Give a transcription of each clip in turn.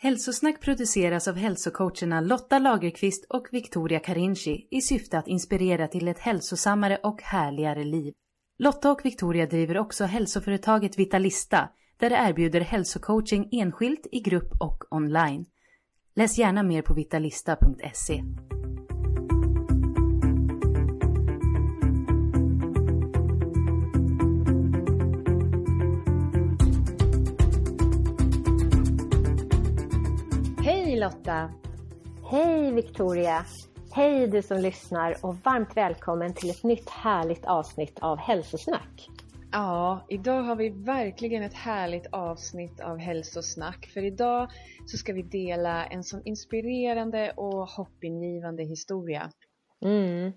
Hälsosnack produceras av hälsocoacherna Lotta Lagerqvist och Victoria Carinci i syfte att inspirera till ett hälsosammare och härligare liv. Lotta och Victoria driver också hälsoföretaget Vitalista där de erbjuder hälsocoaching enskilt, i grupp och online. Läs gärna mer på vitalista.se. Hej Lotta! Hej Victoria! Hej du som lyssnar och varmt välkommen till ett nytt härligt avsnitt av Hälsosnack. Ja, idag har vi verkligen ett härligt avsnitt av hälsosnack för idag så ska vi dela en sån inspirerande och hoppingivande historia. Mm.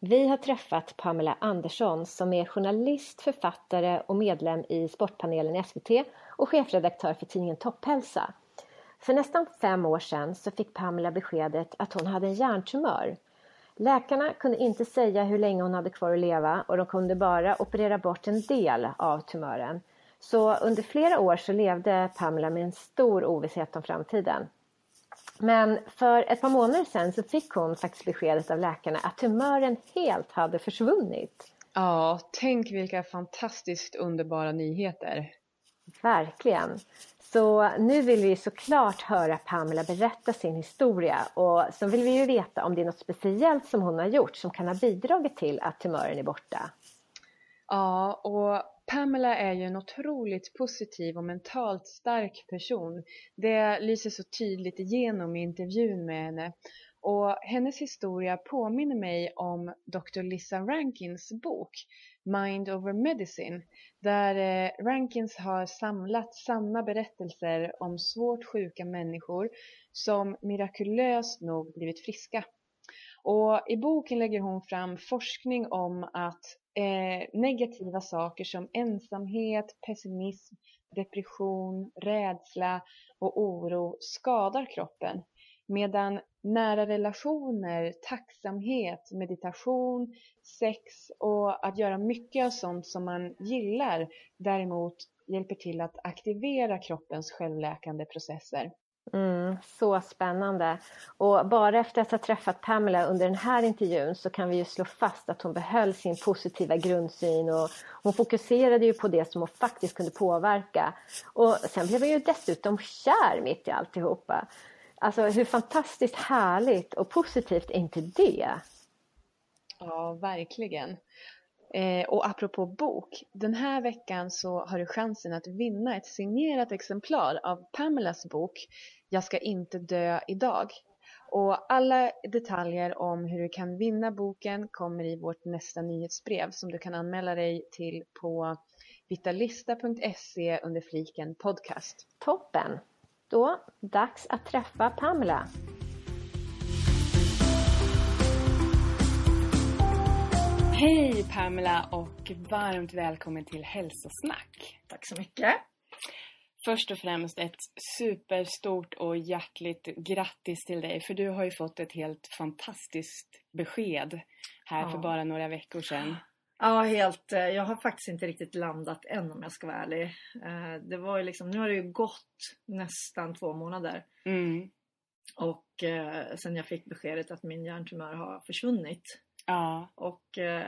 Vi har träffat Pamela Andersson som är journalist, författare och medlem i Sportpanelen i SVT och chefredaktör för tidningen Topphälsa. För nästan fem år sedan så fick Pamela beskedet att hon hade en hjärntumör. Läkarna kunde inte säga hur länge hon hade kvar att leva och de kunde bara operera bort en del av tumören. Så under flera år så levde Pamela med en stor ovisshet om framtiden. Men för ett par månader sedan så fick hon faktiskt beskedet av läkarna att tumören helt hade försvunnit. Ja, tänk vilka fantastiskt underbara nyheter. Verkligen. Så nu vill vi såklart höra Pamela berätta sin historia och så vill vi ju veta om det är något speciellt som hon har gjort som kan ha bidragit till att tumören är borta. Ja, och Pamela är ju en otroligt positiv och mentalt stark person. Det lyser så tydligt igenom i intervjun med henne. Och hennes historia påminner mig om Dr. Lisa Rankins bok Mind over Medicine där eh, Rankins har samlat samma berättelser om svårt sjuka människor som mirakulöst nog blivit friska. Och i boken lägger hon fram forskning om att eh, negativa saker som ensamhet, pessimism, depression, rädsla och oro skadar kroppen. Medan nära relationer, tacksamhet, meditation, sex och att göra mycket av sånt som man gillar däremot hjälper till att aktivera kroppens självläkande processer. Mm, så spännande. Och bara efter att ha träffat Pamela under den här intervjun så kan vi ju slå fast att hon behöll sin positiva grundsyn och hon fokuserade ju på det som hon faktiskt kunde påverka. Och sen blev hon ju dessutom kär mitt i alltihopa. Alltså hur fantastiskt härligt och positivt är inte det? Ja, verkligen. Eh, och apropå bok, den här veckan så har du chansen att vinna ett signerat exemplar av Pamelas bok Jag ska inte dö idag. Och alla detaljer om hur du kan vinna boken kommer i vårt nästa nyhetsbrev som du kan anmäla dig till på vitalista.se under fliken podcast. Toppen! Då, dags att träffa Pamela. Hej Pamela och varmt välkommen till Hälsosnack. Tack så mycket. Först och främst ett superstort och hjärtligt grattis till dig för du har ju fått ett helt fantastiskt besked här Ja. för bara några veckor sedan. Ja, helt. eh, Jag har faktiskt inte riktigt landat än om jag ska vara ärlig. Eh, Det var ju liksom, nu har det ju gått nästan två månader Mm. och eh, sen jag fick beskedet att min hjärntumör har försvunnit. Ja, Och eh,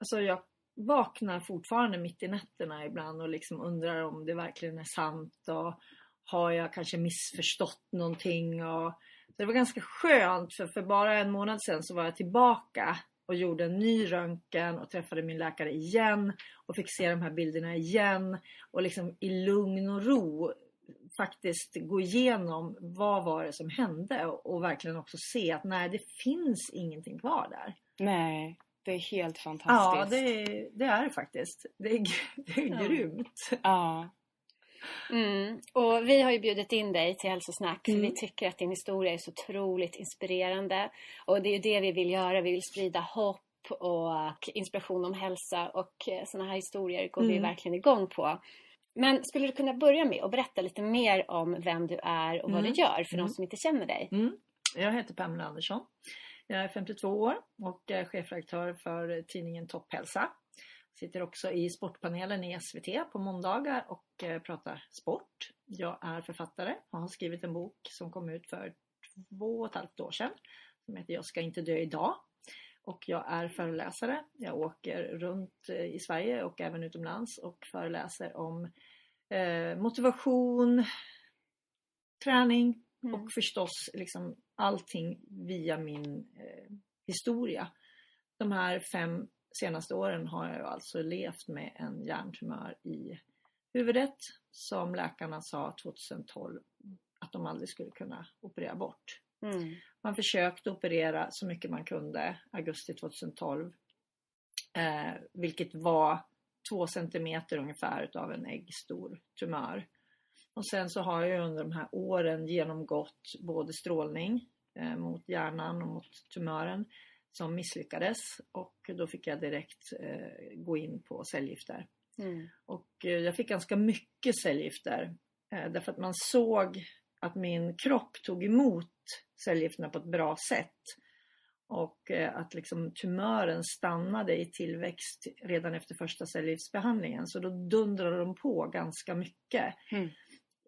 alltså jag vaknar fortfarande mitt i nätterna ibland och liksom undrar om det verkligen är sant och har jag kanske missförstått någonting och det var ganska skönt för för bara en månad sedan så var jag tillbaka och gjorde en ny röntgen och träffade min läkare igen och fick se de här bilderna igen och liksom i lugn och ro faktiskt gå igenom vad var det som hände och, verkligen också se att nej det finns ingenting kvar där. Nej, det är helt Ja fantastiskt. det, är- det är faktiskt. Det är, det är Ja. grymt. Ja. Mm. Och vi har ju bjudit in dig till Hälsosnack Mm. vi tycker att din historia är så otroligt inspirerande. Och det är ju det vi vill göra. Vi vill sprida hopp och inspiration om hälsa och sådana här historier går vi Mm. verkligen igång på. Men skulle du kunna börja med att berätta lite mer om vem du är och vad Mm. du gör för de Mm. som inte känner dig? Mm. Jag heter Pamela Andersson. Jag är 52 år och är chefredaktör för tidningen Topphälsa. Sitter också i sportpanelen i SVT på måndagar och eh, pratar sport. Jag är författare och har skrivit en bok som kom ut för två och ett halvt år sedan. Som heter Jag ska inte dö idag. Och jag är föreläsare. Jag åker runt eh, i Sverige och även utomlands och föreläser om eh, motivation, träning, Mm. och förstås liksom allting via min historia. De här fem senaste åren har jag ju alltså levt med en hjärntumör i huvudet som läkarna sa 2012 att de aldrig skulle kunna operera bort. Mm. Man försökte operera så mycket man kunde augusti 2012. Eh, vilket var två centimeter ungefär utav en äggstor tumör. Och sen så har jag under de här åren genomgått både strålning eh, mot hjärnan och mot tumören som misslyckades och då fick jag direkt eh, gå in på cellgifter. Mm. Och eh, jag fick ganska mycket cellgifter eh, därför att man såg att min kropp tog emot cellgifterna på ett bra sätt. Och eh, att liksom tumören stannade i tillväxt redan efter första cellgiftsbehandlingen. Så då dundrade de på ganska mycket. Mm.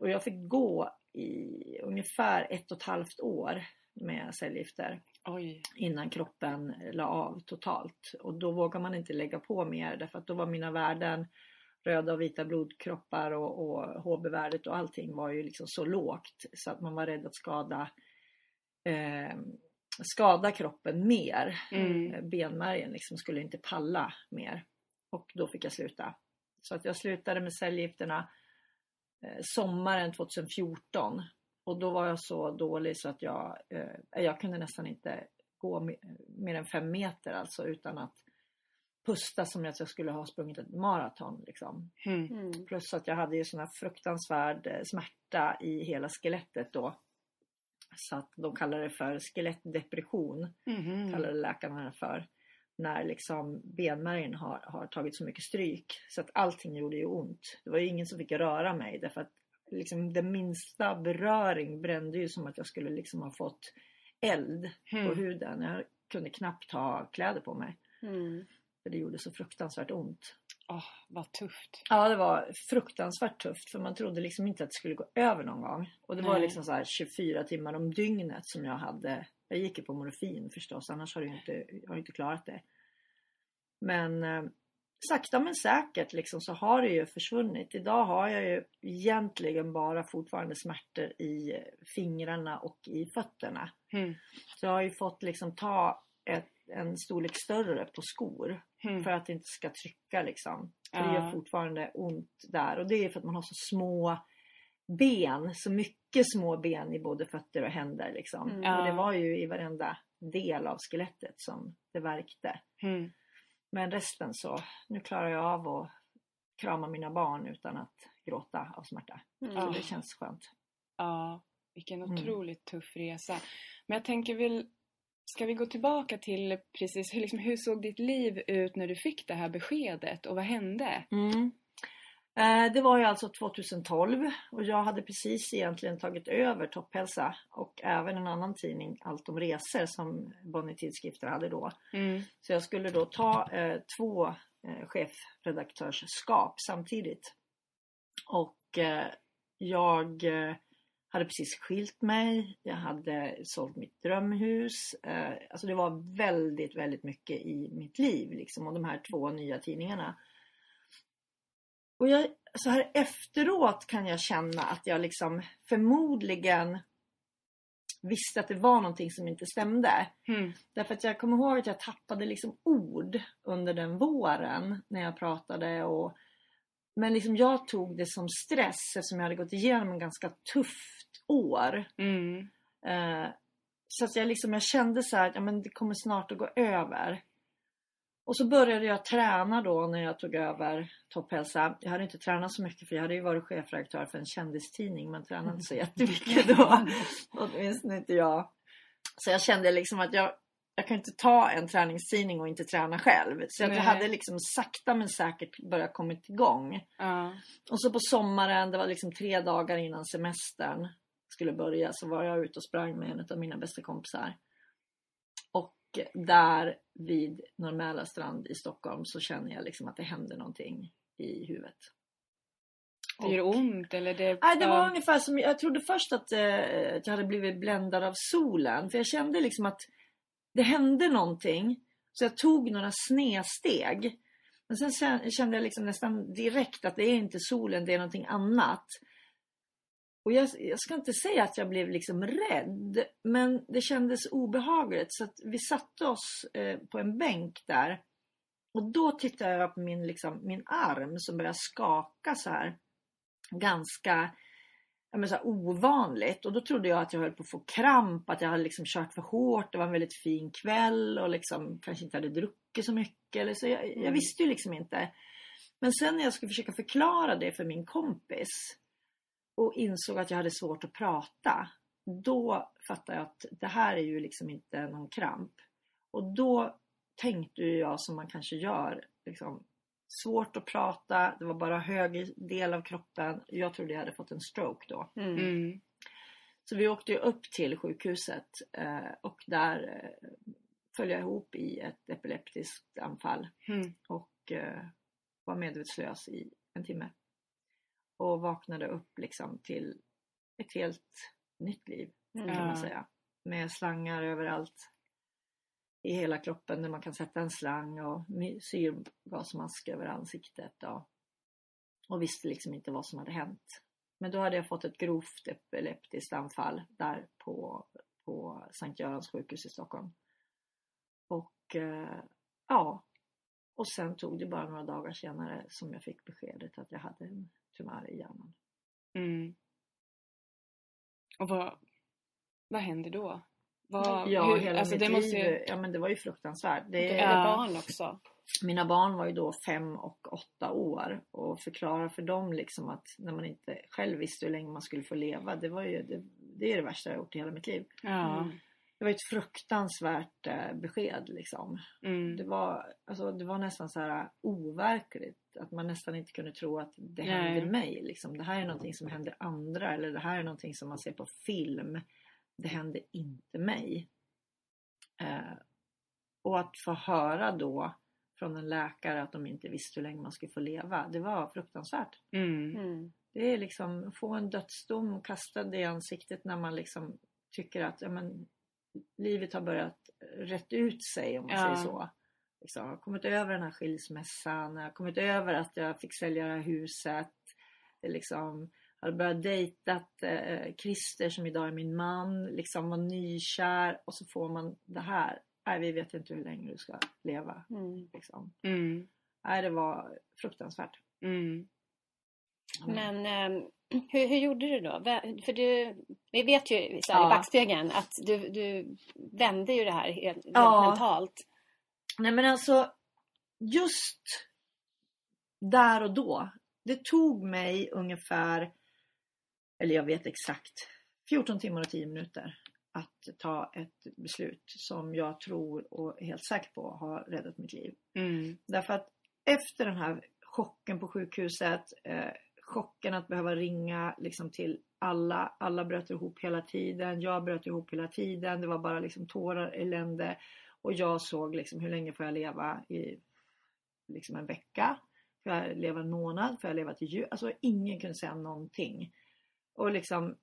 Och jag fick gå i ungefär ett och ett halvt år med cellgifter Oj. innan kroppen la av totalt. Och då vågar man inte lägga på mer därför att då var mina värden röda och vita blodkroppar och, och HB-värdet och allting var ju liksom så lågt så att man var rädd att skada eh, skada kroppen mer. Mm. Eh, Benmärgen liksom skulle inte palla mer. Och då fick jag sluta. Så att jag slutade med cellgifterna eh, sommaren 2014. Och då var jag så dålig så att jag, eh, jag kunde nästan inte gå me- mer än fem meter alltså utan att pusta som att jag skulle ha sprungit ett maraton. Liksom. Mm. Mm. Plus att jag hade ju sån här fruktansvärd eh, smärta i hela skelettet då. Så att de kallar det för skelettdepression, Mhm. kallade läkarna det för. När liksom benmärgen har, har tagit så mycket stryk. Så att allting gjorde ju ont. Det var ju ingen som fick röra mig därför att liksom den minsta beröring brände ju som att jag skulle liksom ha fått eld på Mm. huden. Jag kunde knappt ha kläder på mig. Mm. För det gjorde så fruktansvärt ont. Åh, vad tufft. Ja, det var fruktansvärt tufft för man trodde liksom inte att det skulle gå över någon gång. Och det var Nej. liksom så här 24 timmar om dygnet som jag hade. Jag gick ju på morfin förstås, annars har jag inte, jag har inte klarat det. Men eh, sakta men säkert liksom så har det ju försvunnit. Idag har jag ju egentligen bara fortfarande smärtor i fingrarna och i fötterna. Mm. Så jag har ju fått liksom ta ett, en storlek större på skor. Mm. För att det inte ska trycka liksom. För Ja. det gör fortfarande ont där. Och det är för att man har så små ben. Så mycket små ben i både fötter och händer liksom. Mm. Ja. Och det var ju i varenda del av skelettet som det verkte. Mm. Men resten så, nu klarar jag av att krama mina barn utan att gråta av smärta. Mm. Så det känns skönt. Ja, vilken Mm. otroligt tuff resa. Men jag tänker väl, ska vi gå tillbaka till precis hur, liksom, hur såg ditt liv ut när du fick det här beskedet och vad hände? Mm. Eh, Det var ju alltså 2012 och jag hade precis egentligen tagit över Topphälsa och även en annan tidning, Allt om resor, som Bonnier Tidskrifter hade då. Mm. Så jag skulle då ta eh, två eh, chefredaktörskap samtidigt. Och eh, jag eh, hade precis skilt mig, jag hade sålt mitt drömhus. Eh, alltså det var väldigt, väldigt mycket i mitt liv liksom och de här två nya tidningarna. Och jag, så här efteråt kan jag känna att jag liksom förmodligen visste att det var någonting som inte stämde. Mm. Därför att jag kommer ihåg att jag tappade liksom ord under den våren när jag pratade. Och, men liksom jag tog det som stress eftersom jag hade gått igenom en ganska tufft år. Mm. Eh, så att jag, liksom, jag kände så här att ja, men det kommer snart att gå över. Och så började jag träna då när jag tog över Topphälsa. Jag hade inte tränat så mycket för jag hade ju varit chefredaktör för en kändistidning men tränade inte så jättemycket då. Åtminstone inte jag. Så jag kände liksom att jag, jag kan inte ta en träningstidning och inte träna själv. Så jag hade liksom sakta men säkert börjat kommit igång. Ja. Och så på sommaren, det var liksom tre dagar innan semestern skulle börja, så var jag ute och sprang med en av mina bästa kompisar. Där vid Norr strand i Stockholm så känner jag liksom att det händer någonting i huvudet. Det gör ont eller det... Nej, det var ungefär som, jag trodde först att, eh, att jag hade blivit bländad av solen. För jag kände liksom att det hände någonting. Så jag tog några snedsteg. Men sen kä- kände jag liksom nästan direkt att det är inte solen, det är någonting annat. Och jag, jag ska inte säga att jag blev liksom rädd, men det kändes obehagligt. Så vi satte oss eh, på en bänk där. Och då tittade jag på min, liksom, min arm som började skaka så här. Ganska men så här, ovanligt. Och då trodde jag att jag höll på att få kramp, att jag hade liksom kört för hårt. Det var en väldigt fin kväll och liksom kanske inte hade druckit så mycket. Eller så jag, jag visste ju liksom inte. Men sen när jag skulle försöka förklara det för min kompis och insåg att jag hade svårt att prata. Då fattade jag att det här är ju liksom inte någon kramp. Och då tänkte jag som man kanske gör. Liksom, svårt att prata, det var bara höger del av kroppen. Jag trodde jag hade fått en stroke då. Mm. Så vi åkte upp till sjukhuset eh, och där eh, föll jag ihop i ett epileptiskt anfall Mm. och eh, var medvetslös i en timme. Och vaknade upp liksom till ett helt nytt liv kan man säga. Med slangar överallt i hela kroppen där man kan sätta en slang och syrgasmask över ansiktet. Och, och visste liksom inte vad som hade hänt. Men då hade jag fått ett grovt epileptiskt anfall där på, på Sankt Görans sjukhus i Stockholm. Och eh, ja, och sen tog det bara några dagar senare som jag fick beskedet att jag hade en tumör i hjärnan. Mm. Och vad, vad händer då? Vad, Ja, hur- hela alltså mitt det liv, måste ju, ja men det var ju fruktansvärt. Det, Det är barn också. Mina barn var ju då fem och åtta år och förklara för dem liksom att när man inte själv visste hur länge man skulle få leva, det var ju det, det är det värsta jag gjort i hela mitt liv. ja. Det var ett fruktansvärt eh, besked liksom. Mm. Det var, alltså, det var nästan så här overkligt. Att man nästan inte kunde tro att det Nej. hände mig. Liksom. Det här är någonting som händer andra. Eller det här är någonting som man ser på film. Det hände inte mig. Eh, och att få höra då från en läkare att de inte visste hur länge man skulle få leva. Det var fruktansvärt. Mm. Mm. Det är liksom få en dödsdom kastad i ansiktet när man liksom tycker att ja, men, livet har börjat rätt ut sig om man Ja. säger så. Liksom, jag har kommit över den här skilsmässan, jag har kommit över att jag fick sälja det här huset. Liksom, jag hade börjat dejta eh, Christer som idag är min man, liksom var nykär och så får man det här. Nej, vi vet inte hur länge du ska leva. Mm. Liksom. Mm. Nej, det var fruktansvärt. Mm. Men ehm, hur, hur gjorde du då? För du, vi vet ju här, Ja. i backspegeln att du, du vände ju det här helt, Ja. mentalt. Nej men alltså just där och då. Det tog mig ungefär, eller jag vet exakt, 14 timmar och 10 minuter att ta ett beslut som jag tror och är helt säker på har räddat mitt liv. Mm. Därför att efter den här chocken på sjukhuset, eh, chocken att behöva ringa liksom till alla, alla bröt ihop hela tiden, jag bröt ihop hela tiden, det var bara liksom tårar, elände och jag såg liksom hur länge får jag leva i liksom en vecka? Får jag leva en månad? Får jag leva till jul? Alltså ingen kunde säga någonting. Och liksom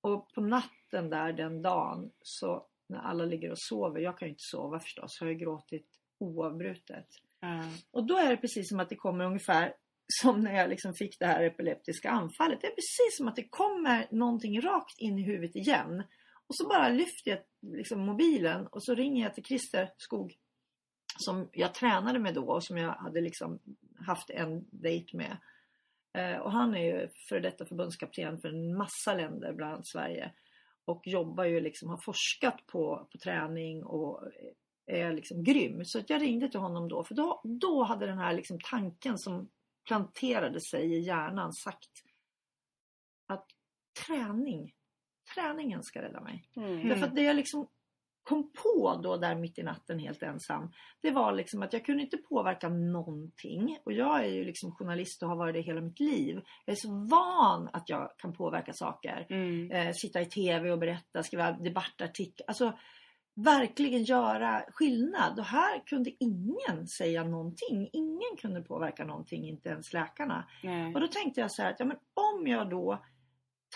Och på natten där den dagen så när alla ligger och sover, jag kan ju inte sova förstås, så har jag gråtit oavbrutet. Ja. Och då är det precis som att det kommer ungefär som när jag liksom fick det här epileptiska anfallet. Det är precis som att det kommer någonting rakt in i huvudet igen. Och så bara lyfter jag liksom mobilen och så ringer jag till Christer Skog som jag tränade med då och som jag hade liksom haft en dejt med. Eh, och han är ju före detta förbundskapten för en massa länder, bland annat Sverige. Och jobbar ju liksom, har forskat på, på träning och är liksom grym. Så att jag ringde till honom då, för då, då hade den här liksom tanken som planterade sig i hjärnan sagt att träning, träningen ska rädda mig. Mm. Därför att det jag liksom kom på då där mitt i natten helt ensam. Det var liksom att jag kunde inte påverka någonting. Och jag är ju liksom journalist och har varit det hela mitt liv. Jag är så van att jag kan påverka saker. Mm. Eh, sitta i TV och berätta, skriva debattartiklar. Alltså verkligen göra skillnad. Och här kunde ingen säga någonting. Ingen kunde påverka någonting, inte ens läkarna. Nej. Och då tänkte jag så här att ja, men om jag då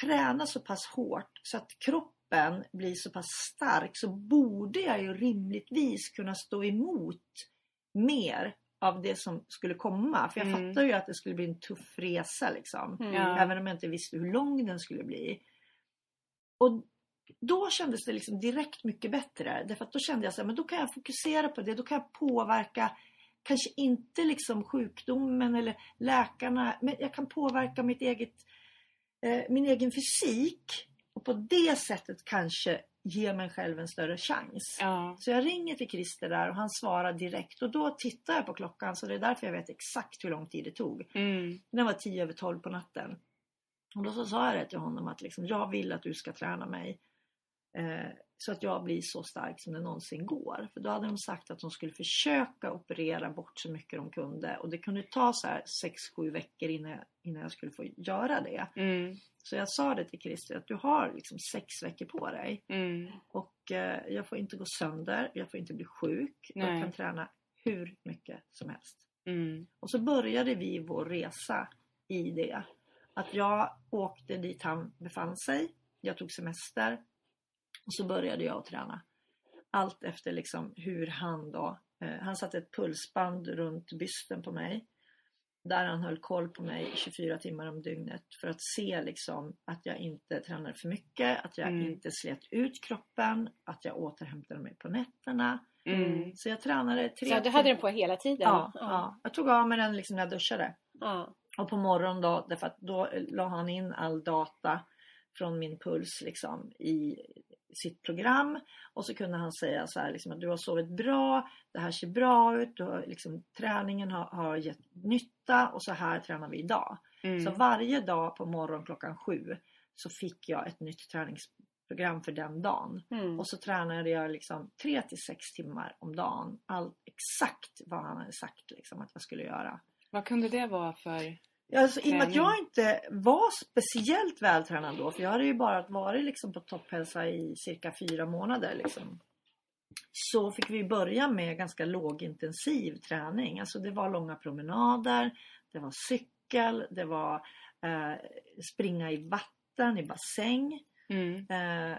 tränar så pass hårt så att kroppen blir så pass stark så borde jag ju rimligtvis kunna stå emot mer av det som skulle komma. För jag Mm. fattar ju att det skulle bli en tuff resa liksom. Mm. Även om jag inte visste hur lång den skulle bli. Och då kändes det liksom direkt mycket bättre. Därför att då kände jag så här, men då kan jag fokusera på det. Då kan jag påverka, kanske inte liksom sjukdomen eller läkarna, men jag kan påverka mitt eget, eh, min egen fysik. Och på det sättet kanske ge mig själv en större chans. Ja. Så jag ringer till Christer där och han svarar direkt. Och då tittar jag på klockan så det är därför jag vet exakt hur lång tid det tog. Mm. Den var tio över tolv på natten. Och då så sa jag det till honom att liksom, jag vill att du ska träna mig. Eh, så att jag blir så stark som det någonsin går. För då hade de sagt att de skulle försöka operera bort så mycket de kunde. Och det kunde ta så här 6-7 veckor innan jag, innan jag skulle få göra det. Mm. Så jag sa det till Christer att du har liksom sex veckor på dig. Mm. Och eh, jag får inte gå sönder, jag får inte bli sjuk. Nej. Jag kan träna hur mycket som helst. Mm. Och så började vi vår resa i det. Att jag åkte dit han befann sig. Jag tog semester. Och så började jag träna. Allt efter liksom hur han då... Eh, han satte ett pulsband runt bysten på mig. Där han höll koll på mig 24 timmar om dygnet. För att se liksom att jag inte tränade för mycket. Att jag Mm. inte slet ut kroppen. Att jag återhämtade mig på nätterna. Mm. Så jag tränade tre Så du hade den på hela tiden? Ja, ja. jag tog av mig den liksom när jag duschade. ja. Och på morgonen då, därför att då la han in all data från min puls liksom i sitt program. Och så kunde han säga så här liksom att du har sovit bra, det här ser bra ut, du har, liksom, träningen har, har gett nytta och så här tränar vi idag. Mm. Så varje dag på morgon klockan sju så fick jag ett nytt träningsprogram för den dagen. Mm. Och så tränade jag liksom 3 till 6 timmar om dagen. Allt exakt vad han hade sagt liksom, att jag skulle göra. Vad kunde det vara för... Alltså, I och med att jag inte var speciellt vältränad då, för jag hade ju bara varit liksom på topphälsa i cirka fyra månader. Liksom. Så fick vi börja med ganska lågintensiv träning. Alltså det var långa promenader, det var cykel, det var eh, springa i vatten, i bassäng. Mm. Eh,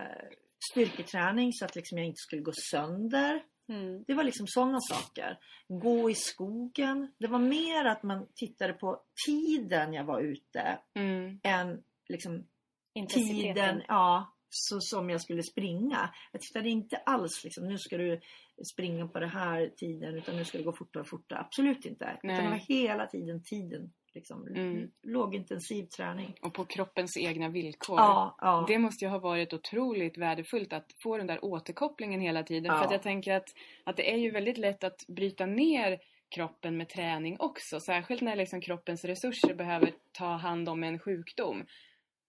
styrketräning så att liksom jag inte skulle gå sönder. Mm. Det var liksom sådana saker. Gå i skogen. Det var mer att man tittade på tiden jag var ute Mm. än liksom tiden ja, så, som jag skulle springa. Jag tittade inte alls liksom, nu ska du springa på den här tiden utan nu ska det gå fortare och fortare. Absolut inte. Utan det var hela tiden tiden. Liksom, Mm. Lågintensiv träning. Och på kroppens egna villkor. Ja, ja. Det måste ju ha varit otroligt värdefullt att få den där återkopplingen hela tiden. Ja. För att jag tänker att, att det är ju väldigt lätt att bryta ner kroppen med träning också. Särskilt när liksom kroppens resurser behöver ta hand om en sjukdom.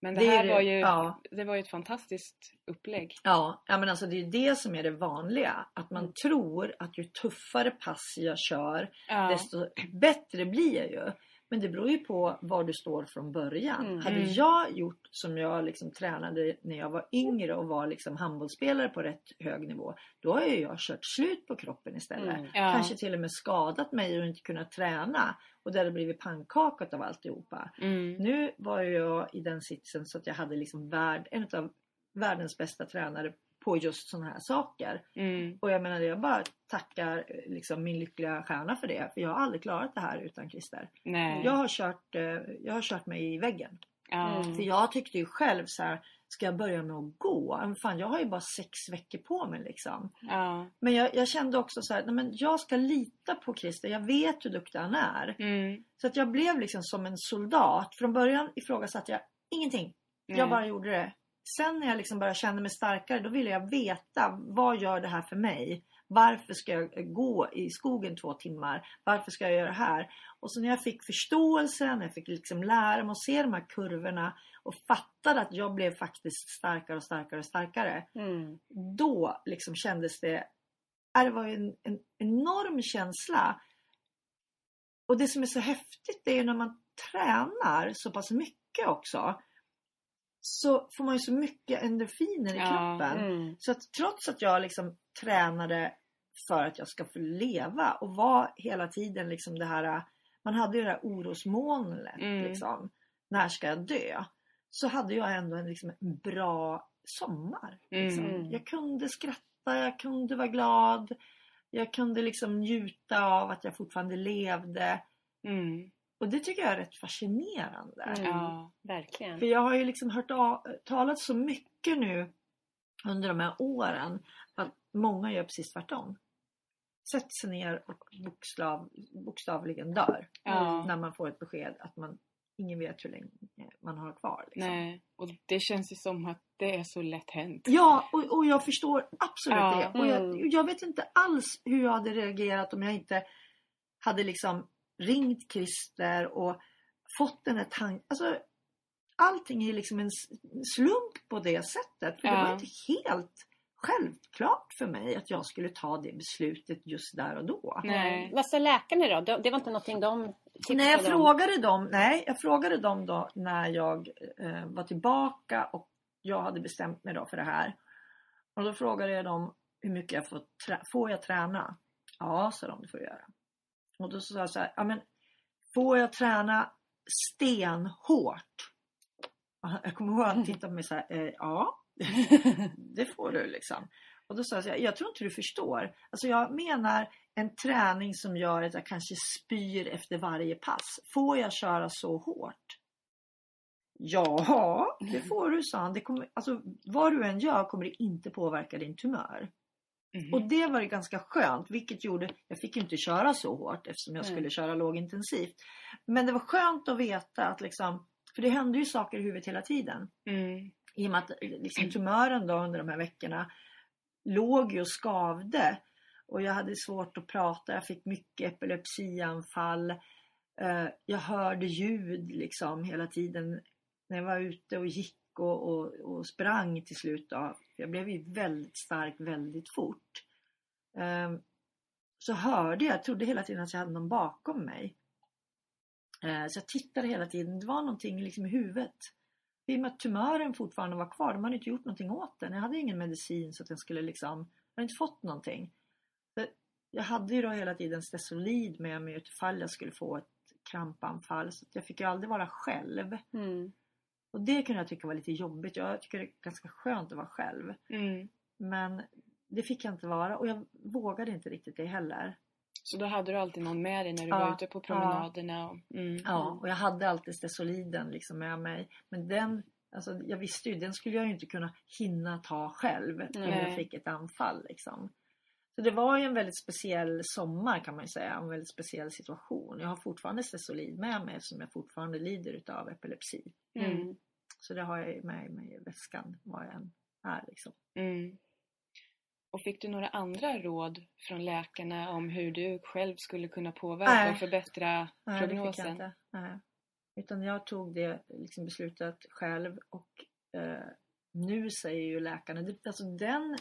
Men det, Det är här var ju, ja. det var ju ett fantastiskt upplägg. Ja, ja men alltså det är ju det som är det vanliga. Att Mm. man tror att ju tuffare pass jag kör Ja. desto bättre blir jag ju. Men det beror ju på var du står från början. Mm. Hade Mm. jag gjort som jag liksom tränade när jag var yngre och var liksom handbollsspelare på rätt hög nivå. Då har ju jag kört slut på kroppen istället. Mm. Ja. Kanske till och med skadat mig och inte kunnat träna. Och det hade blivit pannkakat av alltihopa. Mm. Nu var ju jag i den sitsen så att jag hade liksom värld, en av världens bästa tränare på just sådana här saker. Mm. Och jag menar jag bara tackar liksom min lyckliga stjärna för det. För jag har aldrig klarat det här utan Christer. Nej. Jag har kört, eh, jag har kört mig i väggen. ja. För jag tyckte ju själv så här, ska jag börja med att gå? Men fan, jag har ju bara sex veckor på mig liksom. Ja. Men jag, jag kände också så här, nej men jag ska lita på Christer. Jag vet hur duktig han är. Mm. Så att jag blev liksom som en soldat. Från början ifrågasatte jag ingenting. Jag bara gjorde det. Sen när jag liksom började känna mig starkare då ville jag veta vad gör det här för mig? Varför ska jag gå i skogen två timmar? Varför ska jag göra det här? Och så när jag fick förståelsen, jag fick liksom lära mig att se de här kurvorna och fattade att jag blev faktiskt starkare och starkare och starkare. Mm. Då liksom kändes det, äh, det var en, en enorm känsla. Och det som är så häftigt det är när man tränar så pass mycket också. Så får man ju så mycket endorfiner i kroppen. Mm. Så att trots att jag liksom tränade för att jag ska få leva och var hela tiden liksom det här, man hade ju det här orosmolnet Mm. liksom. När ska jag dö? Så hade jag ändå en, liksom, en bra sommar. Liksom. Mm. Jag kunde skratta, jag kunde vara glad. Jag kunde liksom njuta av att jag fortfarande levde. Mm. Och det tycker jag är rätt fascinerande. Mm. Ja. Verkligen. För jag har ju liksom hört av, talat så mycket nu under de här åren att många gör precis tvärtom. Sätter sig ner och bokstav, bokstavligen dör. Ja. När man får ett besked att man, ingen vet hur länge man har kvar. Liksom. Nej. Och det känns ju som att det är så lätt hänt. Ja, och, och jag förstår absolut Ja. det. Och jag, Mm. jag vet inte alls hur jag hade reagerat om jag inte hade liksom ringt Christer och fått den här tanken. Alltså, allting är liksom en slump på det sättet. För det Ja. var inte helt självklart för mig att jag skulle ta det beslutet just där och då. Nej. Vad sa läkarna då? De- Det var inte någonting de tipsade Nej, jag om? frågade dem, nej, jag frågade dem då när jag eh, var tillbaka och jag hade bestämt mig då för det här. Och då frågade jag dem hur mycket jag får, får jag träna? Ja, sa de, det får du göra. Och då sa jag så här, ja men får jag träna stenhårt? Jag kommer ihåg att han tittade på mig så här, eh, ja, det får du liksom. Och då sa jag så här, jag tror inte du förstår. Alltså jag menar en träning som gör att jag kanske spyr efter varje pass. Får jag köra så hårt? Ja, det får du, sa han. Det kommer, alltså, vad du än gör kommer det inte påverka din tumör. Mhm. Och det var ju ganska skönt, vilket gjorde, jag fick ju inte köra så hårt eftersom jag Nej. skulle köra lågintensivt. Men det var skönt att veta att liksom, för det hände ju saker i huvudet hela tiden. Mm. I och med att liksom, tumören då under de här veckorna låg ju och skavde. Och jag hade svårt att prata, jag fick mycket epilepsianfall. Eh, jag hörde ljud liksom hela tiden när jag var ute och gick och, och, och sprang till slut. Då. Jag blev ju väldigt stark väldigt fort. Um, så hörde jag, jag trodde hela tiden att jag hade någon bakom mig. Uh, så jag tittade hela tiden, det var någonting liksom i huvudet. I och med att tumören fortfarande var kvar, de hade inte gjort någonting åt den. Jag hade ingen medicin så att den skulle liksom, jag hade inte fått någonting. Så jag hade ju då hela tiden Stesolid med mig utifall jag skulle få ett krampanfall. Så att jag fick ju aldrig vara själv. Mm. Och det kunde jag tycka var lite jobbigt. Jag tycker det är ganska skönt att vara själv. Mm. Men det fick jag inte vara och jag vågade inte riktigt det heller. Så då hade du alltid någon med dig när du Ja, var ute på promenaderna? Och, mm. Ja, och jag hade alltid Stesoliden liksom med mig. Men den, alltså jag visste ju, den skulle jag inte kunna hinna ta själv om jag fick ett anfall liksom. Så det var ju en väldigt speciell sommar kan man ju säga, en väldigt speciell situation. Jag har fortfarande Stesolid med mig eftersom jag fortfarande lider utav epilepsi. Mm. Så det har jag med mig i väskan var jag än är liksom. Mm. Och fick du några andra råd från läkarna om hur du själv skulle kunna påverka Nej. och förbättra Nej, det fick jag prognosen? inte. Nej. Utan jag tog det liksom beslutet själv och eh, nu säger ju läkarna, det, alltså den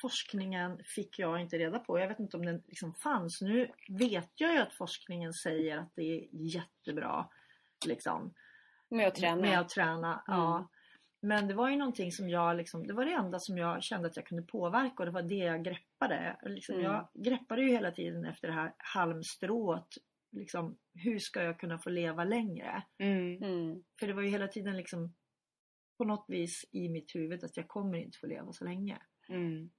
forskningen fick jag inte reda på. Jag vet inte om den liksom fanns. Nu vet jag ju att forskningen säger att det är jättebra liksom, Med att träna. med att träna. Mm. Ja. Men det var ju någonting som jag liksom, det var det enda som jag kände att jag kunde påverka och det var det jag greppade. Liksom, Mm. Jag greppade ju hela tiden efter det här halmstrået. Liksom, hur ska jag kunna få leva längre? Mm. Mm. För det var ju hela tiden liksom på något vis i mitt huvud att jag kommer inte få leva så länge. Mm.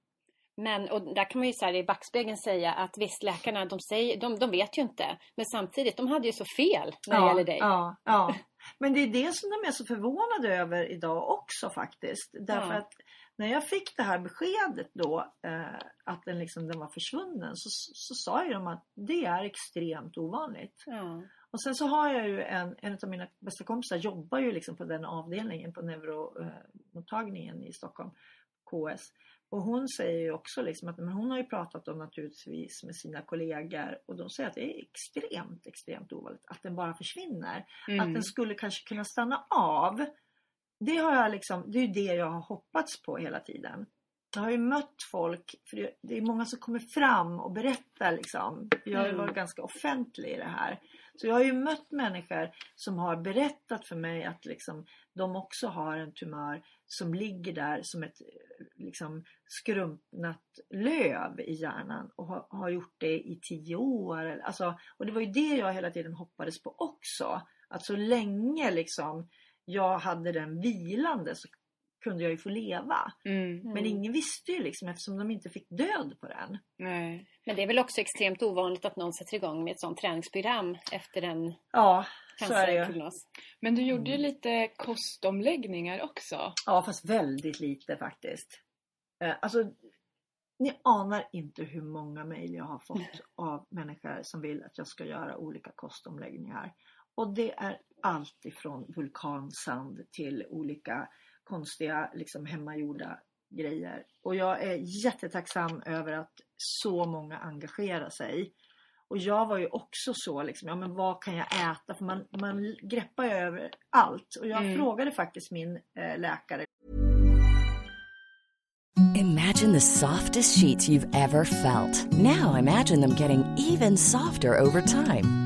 Men och där kan man ju så här i backspegeln säga att visst läkarna de, säger, de, de vet ju inte. Men samtidigt, de hade ju så fel när det gäller dig. Ja, ja. Men det är det som de är så förvånade över idag också faktiskt. Därför Ja. att när jag fick det här beskedet då eh, att den, liksom, den var försvunnen så, så sa ju de att det är extremt ovanligt. Ja. Och sen så har jag ju en, en av mina bästa kompisar jobbar ju liksom på den avdelningen på neuromottagningen i Stockholm, KS. Och hon säger ju också liksom att men hon har ju pratat om naturligtvis med sina kollegor och de säger att det är extremt, extremt ovanligt att den bara försvinner. Att Mm. den skulle kanske kunna stanna av. Det har jag liksom, det är det jag har hoppats på hela tiden. Jag har ju mött folk, för det- det är många som kommer fram och berättar liksom. Jag har ju Mm. varit ganska offentlig i det här. Så jag har ju mött människor som har berättat för mig att liksom, de också har en tumör som ligger där som ett liksom, skrumpnat löv i hjärnan och har, har gjort det i tio år. Alltså, och det var ju det jag hela tiden hoppades på också. Att så länge liksom, jag hade den vilande så kunde jag ju få leva. Mm. Men ingen visste ju liksom eftersom de inte fick död på den. Nej. Men det är väl också extremt ovanligt att någon sätter igång med ett sånt träningsprogram efter en Ja, så är det ju. cancerprognos. Men du gjorde Mm. ju lite kostomläggningar också. Ja, fast väldigt lite faktiskt. Eh, alltså, ni anar inte hur många mejl jag har fått av människor som vill att jag ska göra olika kostomläggningar. Och det är allt ifrån vulkansand till olika konstiga liksom hemmagjorda grejer. Och jag är jättetacksam över att så många engagerar sig. Och jag var ju också så liksom, ja men vad kan jag äta? För man, man greppar ju över allt. Och jag Mm. frågade faktiskt min eh, läkare Imagine the softest sheets you've ever felt. Now imagine them getting even softer over time.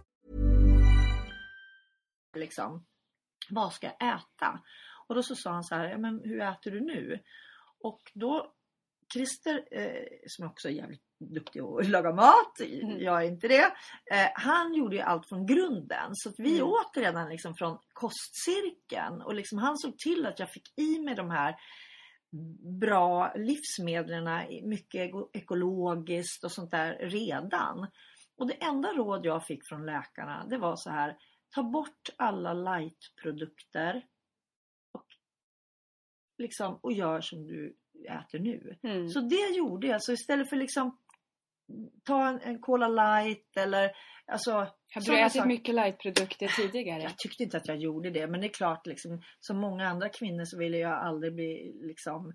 liksom, vad ska jag äta? Och då så sa han så här, ja, men hur äter du nu? Och då Christer, eh, som också är jävligt duktig att laga mat, jag är inte det. Eh, han gjorde ju allt från grunden. Så att vi Mm. åt redan liksom från kostcirkeln. Och liksom han såg till att jag fick i mig de här bra livsmedlen, mycket eko- ekologiskt och sånt där redan. Och det enda råd jag fick från läkarna det var så här, ta bort alla lightprodukter och, liksom, och gör som du äter nu. Mm. Så det gjorde jag. Så istället för liksom ta en, en Cola light eller alltså Hade du ätit saker. mycket lightprodukter tidigare? Jag tyckte inte att jag gjorde det men det är klart liksom som många andra kvinnor så ville jag aldrig bli liksom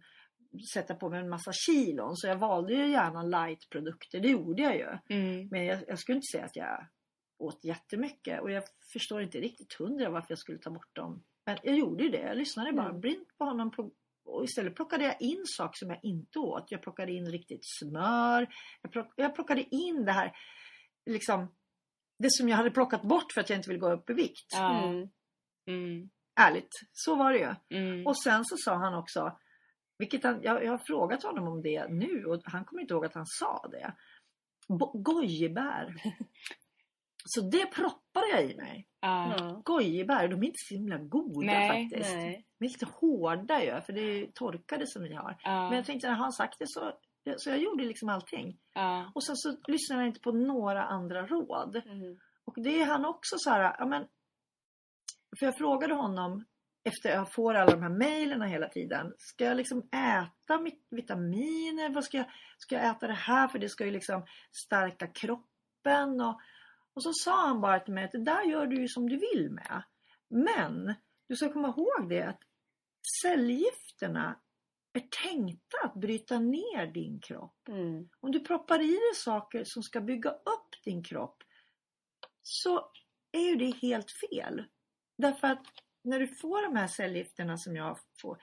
sätta på mig en massa kilon så jag valde ju gärna lightprodukter, det gjorde jag ju. Mm. Men jag, jag skulle inte säga att jag åt jättemycket och jag förstår inte riktigt hundra varför jag skulle ta bort dem. Men jag gjorde ju det, jag lyssnade bara Mm. blint på honom på, och istället plockade jag in saker som jag inte åt. Jag plockade in riktigt smör, jag, plock, jag plockade in det här liksom det som jag hade plockat bort för att jag inte ville gå upp i vikt. Mm. Mm. Ärligt, så var det ju. Mm. Och sen så sa han också, vilket han, jag, jag har frågat honom om det nu och han kommer inte ihåg att han sa det. Bo- Gojibär. Så det proppade jag i mig. Ja. Ja. Gojibär, de är inte så himla goda Nej, faktiskt. nej. De är lite hårda ju, för det är ju torkade som vi har. Ja. Men jag tänkte, när han sagt det så, så jag gjorde liksom allting. Ja. Och sen så lyssnade jag inte på några andra råd. Mm. Och det är han också så här, ja men. För jag frågade honom efter jag får alla de här mejlen hela tiden. Ska jag liksom äta mitt vitaminer? Vad ska jag, ska jag äta det här för det ska ju liksom stärka kroppen? Och, och så sa han bara till mig att det där gör du ju som du vill med. Men du ska komma ihåg det att cellgifterna är tänkta att bryta ner din kropp. Mm. Om du proppar i dig saker som ska bygga upp din kropp så är ju det helt fel. Därför att när du får de här cellgifterna som jag får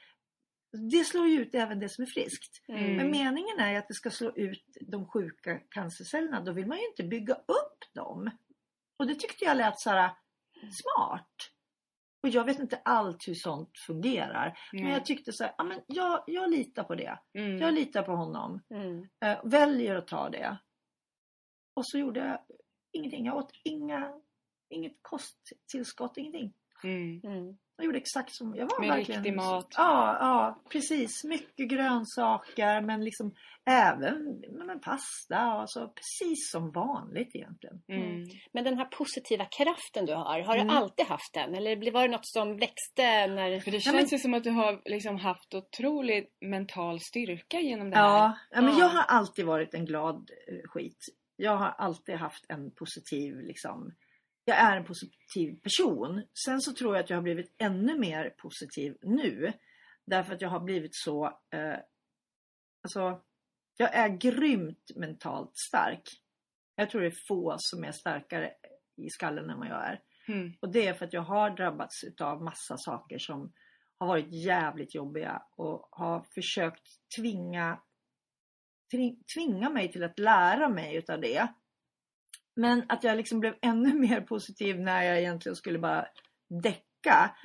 det slår ju ut även det som är friskt. Mm. Men meningen är att det ska slå ut de sjuka cancercellerna. Då vill man ju inte bygga upp dem. Och det tyckte jag lät så här smart. Och jag vet inte allt hur sånt fungerar. Men Nej. jag tyckte så här, ja, men jag, jag litar på det. Mm. Jag litar på honom. Mm. Eh, väljer att ta det. Och så gjorde jag ingenting. Jag åt inga, inget kosttillskott, ingenting. Mm. Mm. Jag gjorde exakt som jag var. Med verkligen. riktig mat. Ja, ja, precis. Mycket grönsaker men liksom även men pasta. Alltså, precis som vanligt egentligen. Mm. Men den här positiva kraften du har, har du Mm. alltid haft den? Eller var det något som växte när... För det Ja, känns men- ju som att du har liksom haft otrolig mental styrka genom det här. Ja, ja, men Ja. jag har alltid varit en glad eh, skit. Jag har alltid haft en positiv liksom jag är en positiv person. Sen så tror jag att jag har blivit ännu mer positiv nu. Därför att jag har blivit så... Eh, alltså, jag är grymt mentalt stark. Jag tror det är få som är starkare i skallen än vad jag är. Mm. Och det är för att jag har drabbats utav massa saker som har varit jävligt jobbiga och har försökt tvinga, tvi- tvinga mig till att lära mig utav det. Men att jag liksom blev ännu mer positiv när jag egentligen skulle bara däcka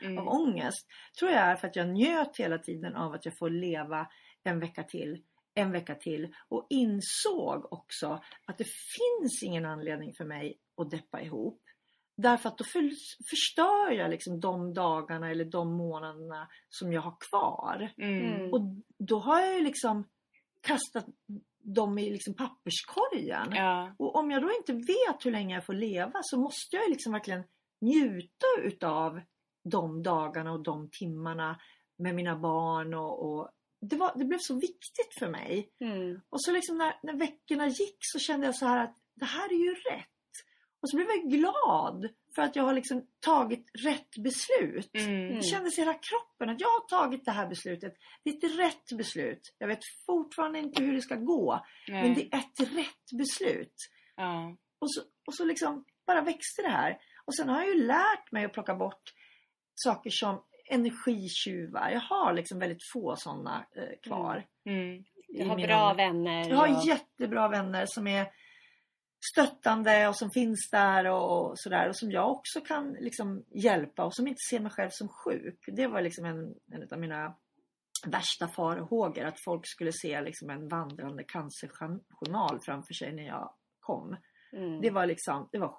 Mm. av ångest. Tror jag är för att jag njöt hela tiden av att jag får leva en vecka till, en vecka till och insåg också att det finns ingen anledning för mig att deppa ihop. Därför att då för, förstör jag liksom de dagarna eller de månaderna som jag har kvar. Mm. Och då har jag ju liksom kastat dem i liksom papperskorgen. Ja. Och om jag då inte vet hur länge jag får leva så måste jag liksom verkligen njuta utav de dagarna och de timmarna med mina barn och, och det, var, det blev så viktigt för mig. Mm. Och så liksom när, när veckorna gick så kände jag så här att det här är ju rätt. Och så blev jag glad för att jag har liksom tagit rätt beslut. Mm. Det kändes i hela kroppen att jag har tagit det här beslutet. Det är ett rätt beslut. Jag vet fortfarande inte hur det ska gå. Nej. Men det är ett rätt beslut. Ja. Och så, och så liksom bara växte det här. Och sen har jag ju lärt mig att plocka bort saker som energitjuvar. Jag har liksom väldigt få sådana eh, kvar. Mm. Du i har min bra om- vänner. Jag har och- jättebra vänner som är stöttande och som finns där och, och sådär. Och som jag också kan liksom hjälpa och som inte ser mig själv som sjuk. Det var liksom en, en av mina värsta farhågor. Att folk skulle se liksom en vandrande cancerjournal framför sig när jag kom. Mm. Det var liksom, det var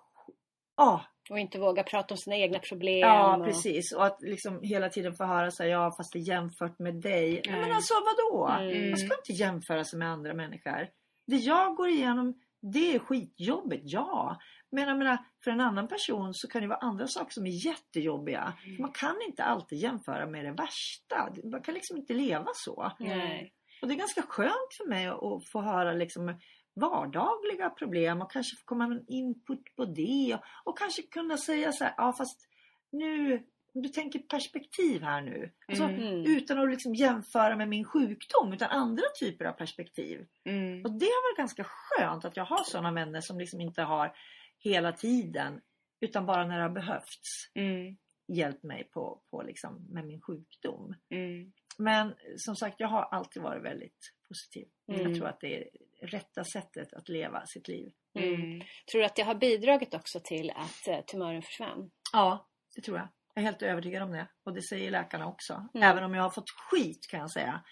Ah, Och inte våga prata om sina egna problem. ja och... precis. Och att liksom hela tiden få höra så här, ja fast det är jämfört med dig. Nej. Men alltså vadå? Mm. Man ska inte jämföra sig med andra människor. Det jag går igenom, det är skitjobbigt, ja. Men jag menar, för en annan person så kan det vara andra saker som är jättejobbiga. Man kan inte alltid jämföra med det värsta. Man kan liksom inte leva så. Nej. Och det är ganska skönt för mig att, få höra liksom vardagliga problem och kanske få komma med en input på det. Och, och kanske kunna säga så här, ja fast nu, om du tänker perspektiv här nu. Alltså, Mm. Utan att liksom jämföra med min sjukdom utan andra typer av perspektiv. Mm. Och det har varit ganska skönt att jag har sådana vänner som liksom inte har hela tiden utan bara när det har behövts Mm. hjälpt mig på, på liksom, med min sjukdom. Mm. Men som sagt, jag har alltid varit väldigt positiv. Mm. Jag tror att det är rätta sättet att leva sitt liv. Mm. Tror du att det har bidragit också till att eh, tumören försvann? Ja, det tror jag. Jag är helt övertygad om det. Och det säger läkarna också. Mm. Även om jag har fått skit kan jag säga.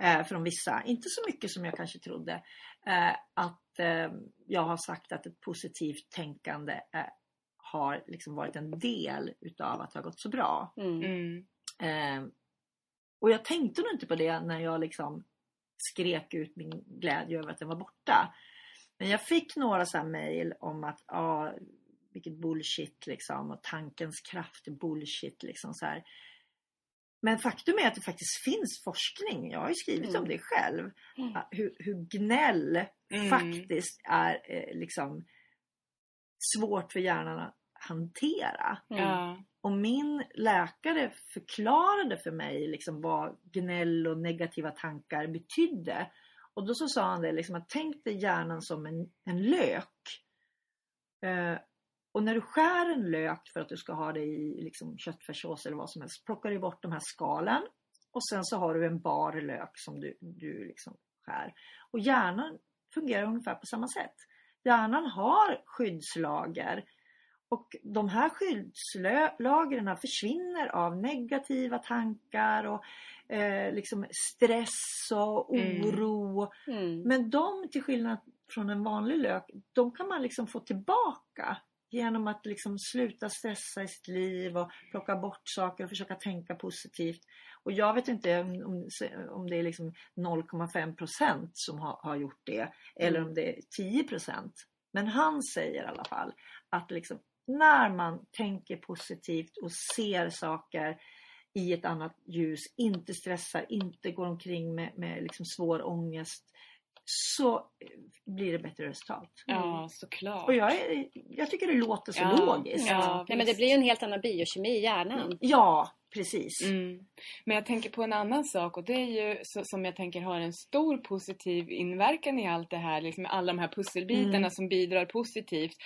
Eh, från vissa. Inte så mycket som jag kanske trodde. Eh, att eh, jag har sagt att ett positivt tänkande eh, har liksom varit en del utav att det har gått så bra. Mm. Mm. Eh, och jag tänkte nog inte på det när jag liksom skrek ut min glädje över att den var borta. Men jag fick några så här mejl om att ah, vilket bullshit liksom och tankens kraft är bullshit liksom så här. men faktum är att det faktiskt finns forskning, jag har ju skrivit Mm. om det själv, att hur, hur gnäll Mm. faktiskt är eh, liksom svårt för hjärnan att hantera. Ja. Och min läkare förklarade för mig liksom vad gnäll och negativa tankar betydde. Och då så sa han det liksom att tänk dig hjärnan som en, en lök. Eh, och när du skär en lök för att du ska ha det i liksom, köttfärssås eller vad som helst, plockar du bort de här skalen och sen så har du en bar lök som du, du liksom skär. Och hjärnan fungerar ungefär på samma sätt. Hjärnan har skyddslager och de här skyddslagren försvinner av negativa tankar och eh, liksom stress och Mm. oro. Mm. Men de, till skillnad från en vanlig lök, de kan man liksom få tillbaka genom att liksom sluta stressa i sitt liv och plocka bort saker och försöka tänka positivt. Och jag vet inte om, om, det är liksom 0,5% som har, har gjort det eller om det är 10%. Men han säger i alla fall att liksom, när man tänker positivt och ser saker i ett annat ljus, inte stressar, inte går omkring med, med liksom svår ångest så blir det bättre resultat. Ja, såklart. Och jag, är, jag tycker det låter så Ja, logiskt. ja. Nej, men det blir ju en helt annan biokemi i hjärnan. Ja, precis. Mm. Men jag tänker på en annan sak och det är ju så, som jag tänker har en stor positiv inverkan i allt det här, liksom alla de här pusselbitarna Mm. som bidrar positivt.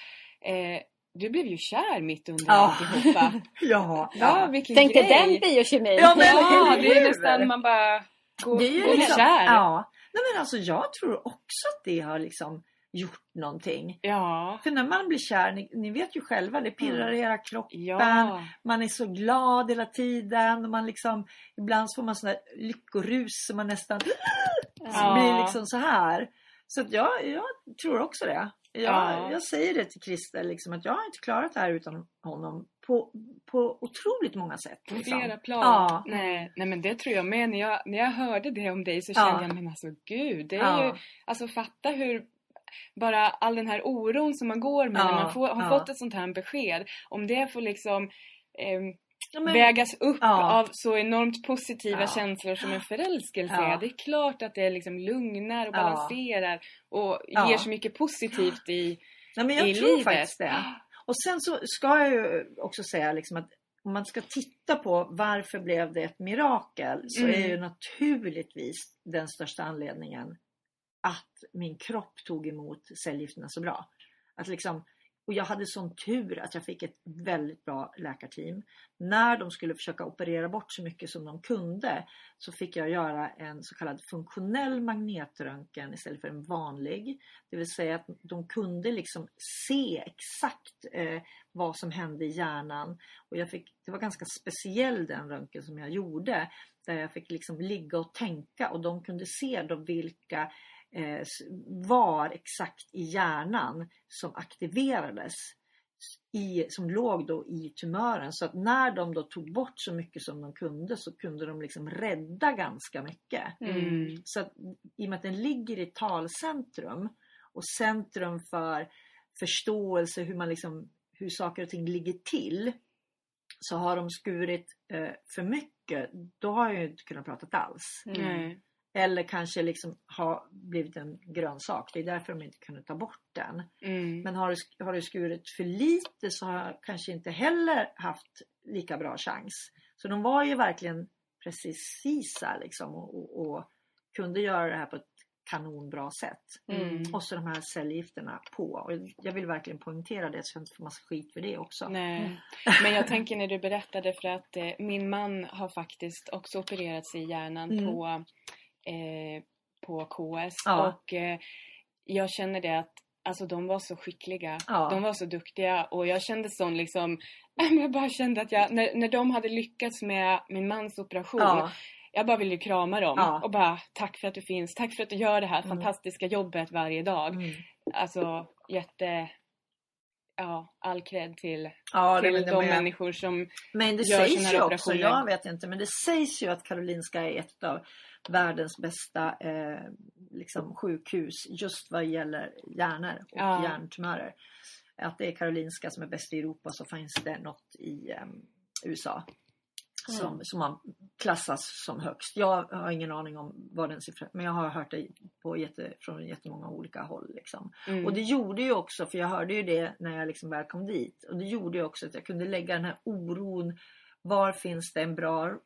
Eh, du blev ju kär mitt under Ja. alltihopa. Ja, Ja, vilken Tänk dig grej! den biokemin! Ja, men- Ja, det är nästan man bara går, Det är ju går liksom, kär. ja. Nej, men alltså, jag tror också att det har liksom gjort någonting. Ja. För när man blir kär, ni, ni vet ju själva, det pirrar i hela kroppen. Ja. Man är så glad hela tiden. Och man liksom, ibland så får man sån där lyckorus så man nästan Ja. blir liksom så här. Så jag, jag tror också det. Jag, Ja. jag säger det till Christer, liksom, att jag har inte klarat det här utan honom på, på otroligt många sätt. På Liksom. flera plan. Ja. Nej, nej men det tror jag med. När jag, när jag hörde det om dig så Ja. kände jag men alltså gud. Det är Ja. ju, alltså fatta hur bara all den här oron som man går med Ja, när man får, har ja. fått ett sånt här besked. Om det får liksom ehm, Ja, men- vägas upp Ja. av så enormt positiva Ja. känslor som en förälskelse Ja. är. Det är klart att det liksom lugnar och Ja. balanserar och Ja. ger så mycket positivt i, Nej, men jag i tror livet. faktiskt det. Och sen så ska jag ju också säga liksom att om man ska titta på varför blev det ett mirakel så Mm. är ju naturligtvis den största anledningen att min kropp tog emot cellgifterna så bra. Att liksom, och jag hade sån tur att jag fick ett väldigt bra läkarteam. När de skulle försöka operera bort så mycket som de kunde så fick jag göra en så kallad funktionell magnetröntgen istället för en vanlig. Det vill säga att de kunde liksom se exakt eh, vad som hände i hjärnan. Och jag fick, det var ganska speciell den röntgen som jag gjorde. Där jag fick liksom ligga och tänka och de kunde se då vilka var exakt i hjärnan som aktiverades i, som låg då i tumören. Så att när de då tog bort så mycket som de kunde så kunde de liksom rädda ganska mycket. Mm. Så att, i och med att den ligger i talcentrum och centrum för förståelse hur, man liksom, hur saker och ting ligger till så har de skurit eh, för mycket, då har jag inte kunnat prata alls. Nej. Eller kanske liksom har blivit en grönsak. Det är därför de inte kunde ta bort den. Mm. Men har du, har du skurit för lite så har jag kanske inte heller haft lika bra chans. Så de var ju verkligen precisa liksom och, och, och kunde göra det här på ett kanonbra sätt. Mm. Och så de här cellgifterna på. Och jag vill verkligen poängtera det så jag inte får massa skit för det också. Nej. Men jag tänker när du berättade för att eh, min man har faktiskt också opererats i hjärnan Mm. på, eh, på KS. Ja. Och eh, jag känner det att alltså, de var så skickliga. Ja. De var så duktiga och jag kände sån liksom jag bara kände att jag, när, när de hade lyckats med min mans operation Ja. jag bara ville krama dem Ja. och bara tack för att du finns, tack för att du gör det här Mm. fantastiska jobbet varje dag. Mm. Alltså jätte, ja, all cred till, Ja, till de med. människor som Men det gör sägs ju också, jag vet inte, men det sägs ju att Karolinska är ett av världens bästa eh, liksom sjukhus just vad gäller hjärnor och Ja. hjärntumörer. Att det är Karolinska som är bäst i Europa så finns det något i eh, USA. som, som man klassas som högst. Jag har ingen aning om vad den siffran men jag har hört det på jätte, från jättemånga olika håll. Liksom. Mm. Och det gjorde ju också, för jag hörde ju det när jag liksom väl kom dit, och det gjorde ju också att jag kunde lägga den här oron var finns det en bra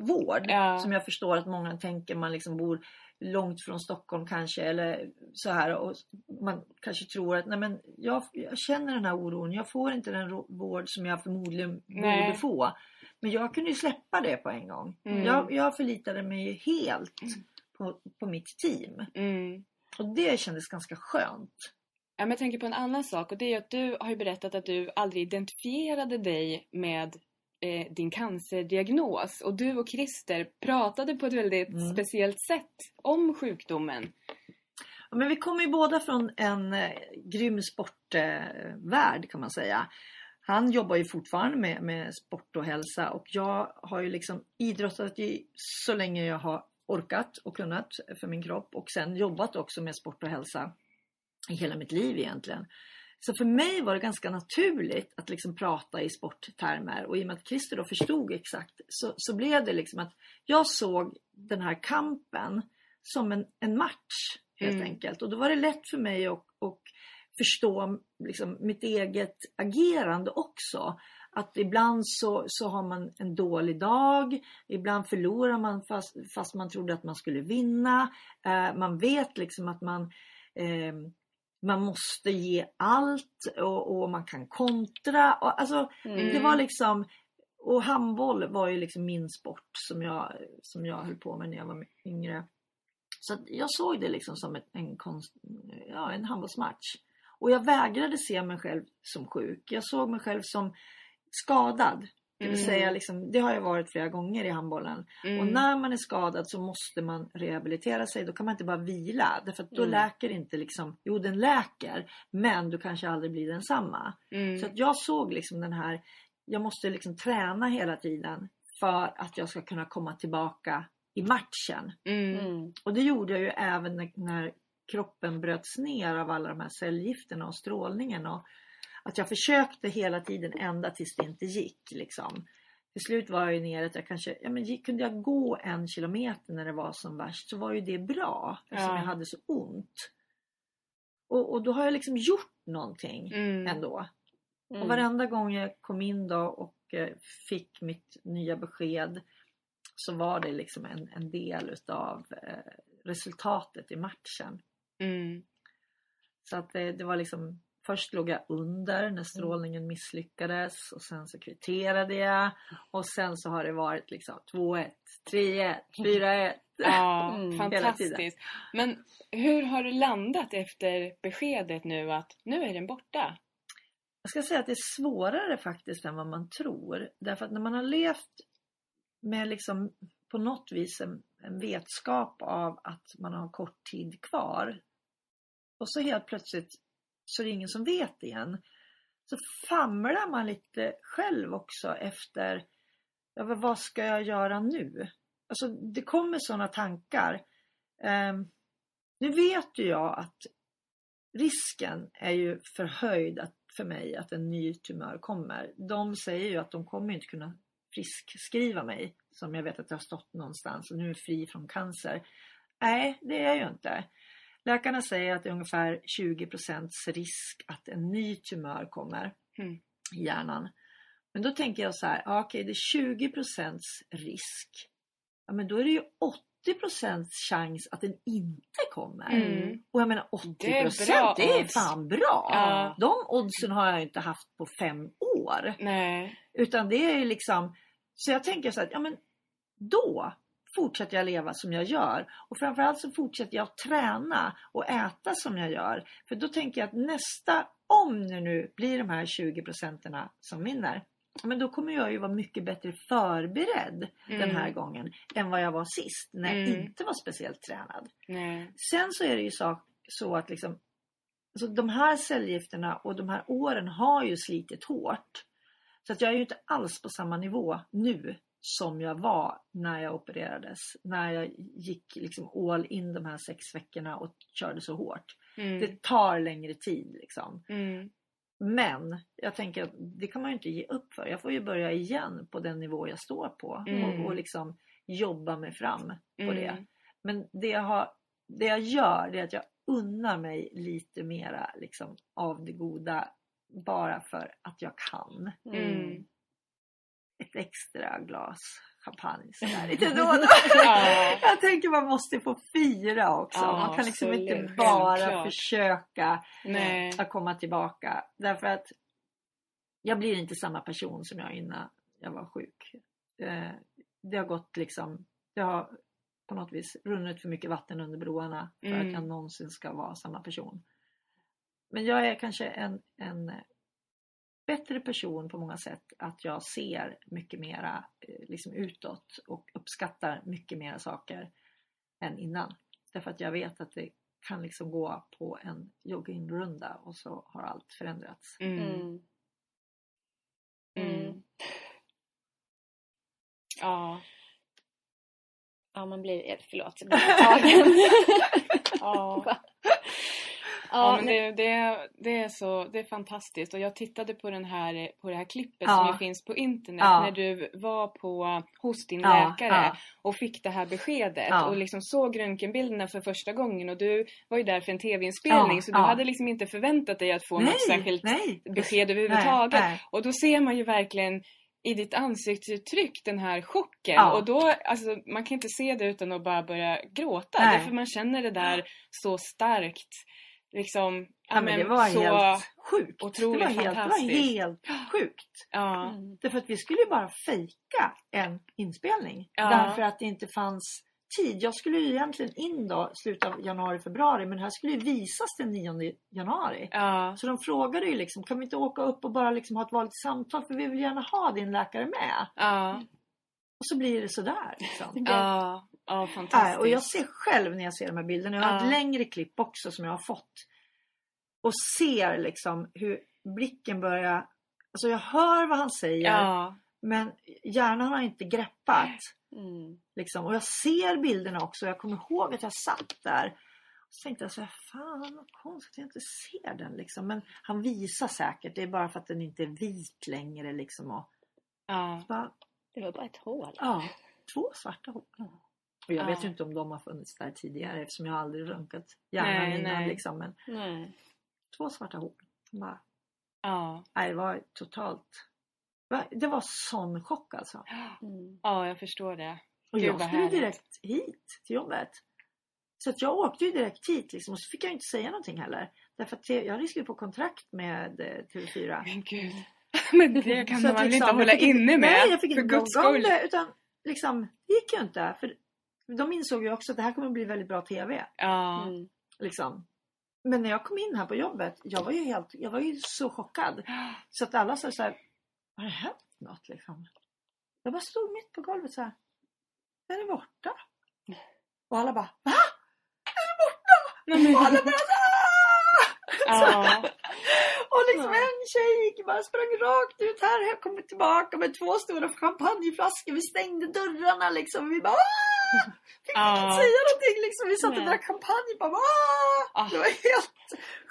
vård? Ja. Som jag förstår att många tänker man liksom bor långt från Stockholm kanske eller så här och man kanske tror att nej men jag, jag känner den här oron, jag får inte den vård som jag förmodligen Nej. borde få. Men jag kunde ju släppa det på en gång. Mm. Jag, jag förlitade mig helt på, på mitt team. Mm. Och det kändes ganska skönt. Ja, men jag tänker på en annan sak och det är att du har ju berättat att du aldrig identifierade dig med eh, din cancerdiagnos och du och Christer pratade på ett väldigt Mm. speciellt sätt om sjukdomen. Ja, Men vi kommer ju båda från en eh, grym sportvärld kan man säga. Han jobbar ju fortfarande med, med sport och hälsa och jag har ju liksom idrottat i, så länge jag har orkat och kunnat för min kropp och sen jobbat också med sport och hälsa i hela mitt liv egentligen. Så för mig var det ganska naturligt att liksom prata i sporttermer och i och med att Christer då förstod exakt så, så blev det liksom att jag såg den här kampen som en, en match helt Mm. enkelt. Och då var det lätt för mig att, att förstå liksom, mitt eget agerande också. Att ibland så, så har man en dålig dag, ibland förlorar man fast, fast man trodde att man skulle vinna. Eh, man vet liksom att man eh, man måste ge allt och, och man kan kontra. Och, alltså, Mm. Det var liksom, och handboll var ju liksom min sport som jag, som jag höll på med när jag var yngre. Så jag såg det liksom som ett, en, konst, ja, en handbollsmatch. Och jag vägrade se mig själv som sjuk. Jag såg mig själv som skadad. Det vill Mm. säga, liksom, det har jag varit flera gånger i handbollen. Mm. Och när man är skadad så måste man rehabilitera sig. Då kan man inte bara vila. Därför att då Mm. läker inte liksom, jo den läker. Men du kanske aldrig blir densamma. Mm. Så att jag såg liksom den här, jag måste liksom träna hela tiden. För att jag ska kunna komma tillbaka i matchen. Mm. Och det gjorde jag ju även när, när kroppen bröts ner av alla de här cellgifterna och strålningen. Och att jag försökte hela tiden ända tills det inte gick. Liksom. Till slut var jag ju nere att jag kanske, ja men kunde jag gå en kilometer när det var som värst så var ju det bra. Eftersom Ja. jag hade så ont. Och, och då har jag liksom gjort någonting Mm. ändå. Mm. Och varenda gång jag kom in då och eh, fick mitt nya besked så var det liksom en, en del utav eh, resultatet i matchen. Mm. Så att det, det var liksom Först låg jag under när strålningen misslyckades och sen så kvitterade jag och sen så har det varit liksom 2-1, 3-1, 4-1. Ja, Mm. Fantastiskt. Men hur har du landat efter beskedet nu att nu är den borta? Jag ska säga att det är svårare faktiskt än vad man tror. Därför att när man har levt med liksom på något vis en, en vetskap av att man har kort tid kvar och så helt plötsligt så är det ingen som vet igen. Så famlar man lite själv också efter ja, vad ska jag göra nu? Alltså det kommer sådana tankar. Um, nu vet ju jag att risken är ju förhöjd att, för mig att en ny tumör kommer. De säger ju att de kommer inte kunna friskskriva mig som jag vet att jag har stått någonstans och nu är fri från cancer. Nej, det är jag ju inte. Läkarna säger att det är ungefär 20% risk att en ny tumör kommer Mm. i hjärnan. Men då tänker jag så här, ja, okej det är 20% risk. Ja, men då är det ju 80% chans att den inte kommer. Mm. Och jag menar 80 Det är bra det är fan bra. Ja. De oddsen har jag inte haft på fem år. Nej. Utan det är ju liksom, så jag tänker så här, ja men då fortsätter jag leva som jag gör. Och framförallt så fortsätter jag träna och äta som jag gör. För då tänker jag att nästa, om det nu blir de här 20 procenterna som vinner, men då kommer jag ju vara mycket bättre förberedd den Mm. här gången än vad jag var sist när jag Mm. inte var speciellt tränad. Nej. Sen så är det ju så, så att liksom, så de här cellgifterna och de här åren har ju slitit hårt. Så att jag är ju inte alls på samma nivå nu som jag var när jag opererades. När jag gick liksom all in de här sex veckorna och körde så hårt. Mm. Det tar längre tid liksom. Mm. Men jag tänker att det kan man ju inte ge upp för. Jag får ju börja igen på den nivå jag står på Mm. och, och liksom jobba mig fram på Mm. det. Men det jag, har, det jag gör det är att jag unnar mig lite mera liksom, av det goda bara för att jag kan. Mm. Ett extra glas champagne sådär lite då och då. Ja. Jag tänker man måste få fira också. Ja, man kan liksom inte bara Självklart. försöka Nej. att komma tillbaka. Därför att jag blir inte samma person som jag innan jag var sjuk. Eh, Det har gått liksom, det har på något vis runnit för mycket vatten under broarna för Mm. att jag någonsin ska vara samma person. Men jag är kanske en, en bättre person på många sätt. Att jag ser mycket mera eh, liksom utåt och uppskattar mycket mera saker än innan. Därför att jag vet att det kan liksom gå på en joggingrunda och så har allt förändrats. Mm. Mm. Mm. Ja. Ja, man blir... eh, Förlåt, jag blir tagen. Ja. Ja, men det, det, det, är så, det är fantastiskt och jag tittade på, den här, på det här klippet Ja. som finns på internet Ja. när du var på, hos din Ja, läkare och fick det här beskedet och liksom såg röntgenbilderna för första gången och du var ju där för en tv-inspelning så du hade liksom inte förväntat dig att få något särskilt nej. besked överhuvudtaget. Nej, nej. Och då ser man ju verkligen i ditt ansiktsuttryck den här chocken Ja. och då, alltså man kan inte se det utan att bara börja gråta Nej. därför man känner det där så starkt. Liksom, Ja, men det var så helt sjukt. otroligt det var helt, det var helt sjukt. Ja, Mm. Därför att vi skulle ju bara fejka en inspelning. Ja. Därför att det inte fanns tid. Jag skulle ju egentligen in då slutet av januari, februari. Men det här skulle ju visas den 9 januari. ja, Så de frågade ju liksom, kan vi inte åka upp och bara liksom ha ett vanligt samtal? För vi vill gärna ha din läkare med. ja, Och så blir det sådär. Liksom. ja, ja, Nej, fantastiskt. och jag ser själv när jag ser de här bilderna, jag har Ja. ett längre klipp också som jag har fått. Och ser liksom hur blicken börjar, alltså jag hör vad han säger Ja, men hjärnan har inte greppat. Mm. Liksom. Och jag ser bilderna också, jag kommer ihåg att jag satt där. Och så tänkte jag så här, fan vad konstigt att jag inte ser den liksom. Men han visar säkert, det är bara för att den inte är vit längre liksom. Och ja, bara, Det var bara ett hål. ja, två svarta hål. Och jag Ja. vet ju inte om de har funnits där tidigare eftersom jag aldrig röntgat hjärnan Nej, innan. nej. Liksom. Men Nej. två svarta hål. Bara, ja, nej, det var totalt... Det var sån chock alltså. Mm. ja, jag förstår det. Och Gud, jag skulle härligt. direkt hit till jobbet. Så att jag åkte ju direkt hit liksom, och så fick jag inte säga någonting heller. Därför att jag skrivit på kontrakt med eh, TV4. Men gud. Men det kan Så man väl liksom, inte hålla inne med? Nej, jag fick inte gå om det. Utan liksom, det gick ju inte. För de insåg ju också att det här kommer bli väldigt bra TV. Ja, Mm. Liksom. Men när jag kom in här på jobbet, jag var ju helt, jag var ju så chockad. Så att alla sa så här, har det hänt något liksom? Jag bara stod mitt på golvet så här, den är borta. Och alla bara, va? Är den borta? Nej, Och alla bara, ja, och liksom en tjej gick bara sprang rakt ut här. Jag kom tillbaka med två stora champagneflaskor. Vi stängde dörrarna liksom. Vi bara "Aah!" Fick Ja. inte säga någonting liksom. Vi satt och drack champagne. Bara! Ah. Det var helt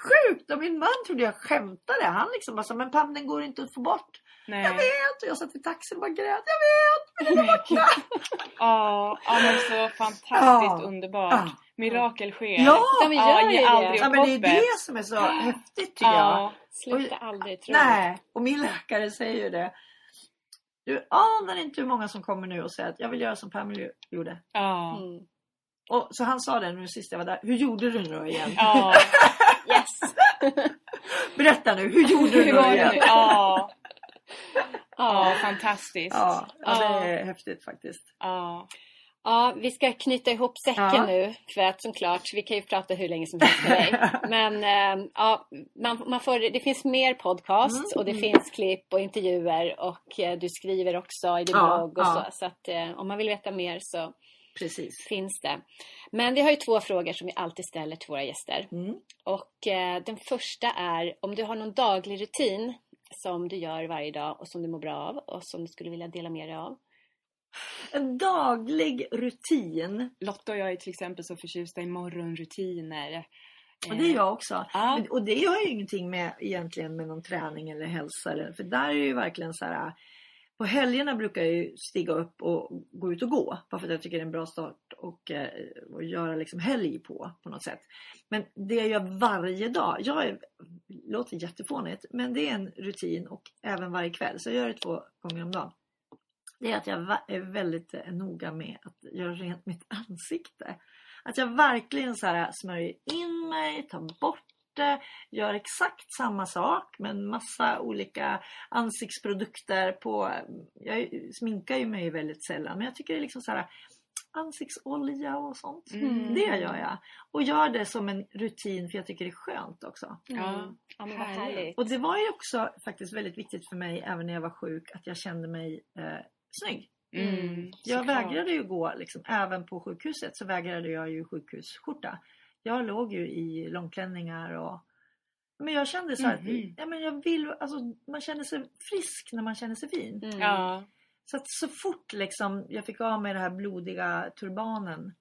sjukt. Och min man trodde jag skämtade. Han liksom bara så, men Pam den går inte att få bort. Jag nej. vet. Och jag satt i taxin och bara grät. Jag vet. Men den är borta. Ja, ja, men så fantastiskt Ja. underbart. Ja. Mirakel sker. Ja. Ja, Ja, gör ju aldrig. Ja, men det är det som är så häftigt tycker jag. Ja, Sluta aldrig tro. Nej, och min läkare säger ju det. Du anar inte hur många som kommer nu och säger att jag vill göra som Pamela gjorde. ja, Mm. Och så han sa det nu sist jag var där. Hur gjorde du nu igen? ja. Yes! Berätta nu, hur gjorde du Hur nu igen? nu? Ja, Ja. fantastiskt. Ja, ja, Ja. det är häftigt faktiskt. Ja, Ja, vi ska knyta ihop säcken Ja. nu. För att såklart, vi kan ju prata hur länge som helst med dig. Men eh, ja, man, man får, det finns mer podcasts Mm. och det finns klipp och intervjuer. Och eh, du skriver också i din Ja, blogg och ja. så. Så att eh, om man vill veta mer så Precis. finns det. Men vi har ju två frågor som vi alltid ställer till våra gäster. Mm. Och eh, den första är om du har någon daglig rutin som du gör varje dag och som du mår bra av och som du skulle vilja dela med dig av. En daglig rutin. Lotta och jag är till exempel så förtjusta i morgonrutiner. Och det är jag också. Men- Och det har ju ingenting med egentligen med någon träning eller hälsa. För där är det ju verkligen så här. På helgerna brukar jag ju stiga upp och gå ut och gå. Bara för att jag tycker det är en bra start och, eh, och göra liksom helg på på något sätt. Men det jag gör varje dag. Jag är, låter jättefånigt men det är en rutin och även varje kväll. Så jag gör det två gånger om dagen. Det är att jag är väldigt eh, noga med att göra rent mitt ansikte. Att jag verkligen så här smörjer in mig, tar bort det, gör exakt samma sak med en massa olika ansiktsprodukter på... Jag sminkar ju mig väldigt sällan men jag tycker det är liksom så här ansiktsolja och sånt. Mm. Det gör jag. Och gör det som en rutin för jag tycker det är skönt också. Ja, ja härligt. Och det var ju också faktiskt väldigt viktigt för mig även när jag var sjuk att jag kände mig eh, snygg. Mm, Jag såklart. vägrade ju gå, liksom, även på sjukhuset så vägrade jag ju sjukhusskjorta. Jag låg ju i långklänningar och men jag kände så här, Mhm. ja, men jag vill, alltså, man känner sig frisk när man känner sig fin. Mm. Ja. Så att så fort liksom, jag fick av mig den här blodiga turbanen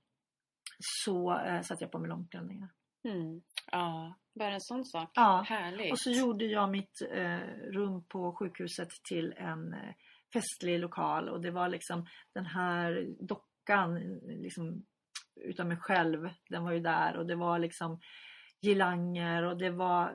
så eh, satte jag på mig långklänningar. Mm. Ja, bara en sån sak. Ja. Härligt. Och så gjorde jag mitt eh, rum på sjukhuset till en eh, festlig lokal och det var liksom den här dockan liksom, utav mig själv. Den var ju där och det var liksom girlanger och det var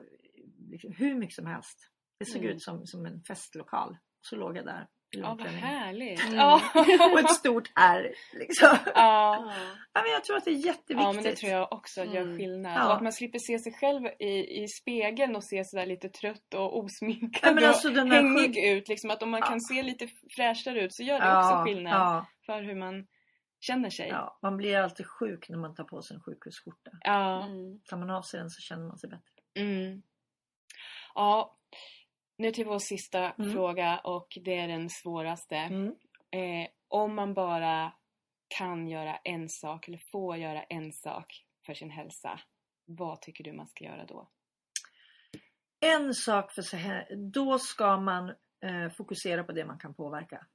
liksom, hur mycket som helst. Det såg Mm. ut som, som en festlokal. Så låg jag där. Ja, vad härligt. Mm. Och ett stort R. Liksom. Ja. Ja, men jag tror att det är jätteviktigt. Ja men det tror jag också gör Mm. skillnad. Ja. Och att man slipper se sig själv i, i spegeln och se sådär lite trött och osminkad Ja, alltså och hängig sjuk- ut. Liksom att om man kan se lite fräschare ut så gör det också skillnad för hur man känner sig. Ja, man blir alltid sjuk när man tar på sig en sjukhusskjorta. Ja. Tar man av sig den så känner man sig bättre. Mm. Ja, nu till vår sista Mm. fråga och det är den svåraste. Eh, om man bara kan göra en sak eller får göra en sak för sin hälsa, vad tycker du man ska göra då? En sak för sig här, då ska man eh, fokusera på det man kan påverka.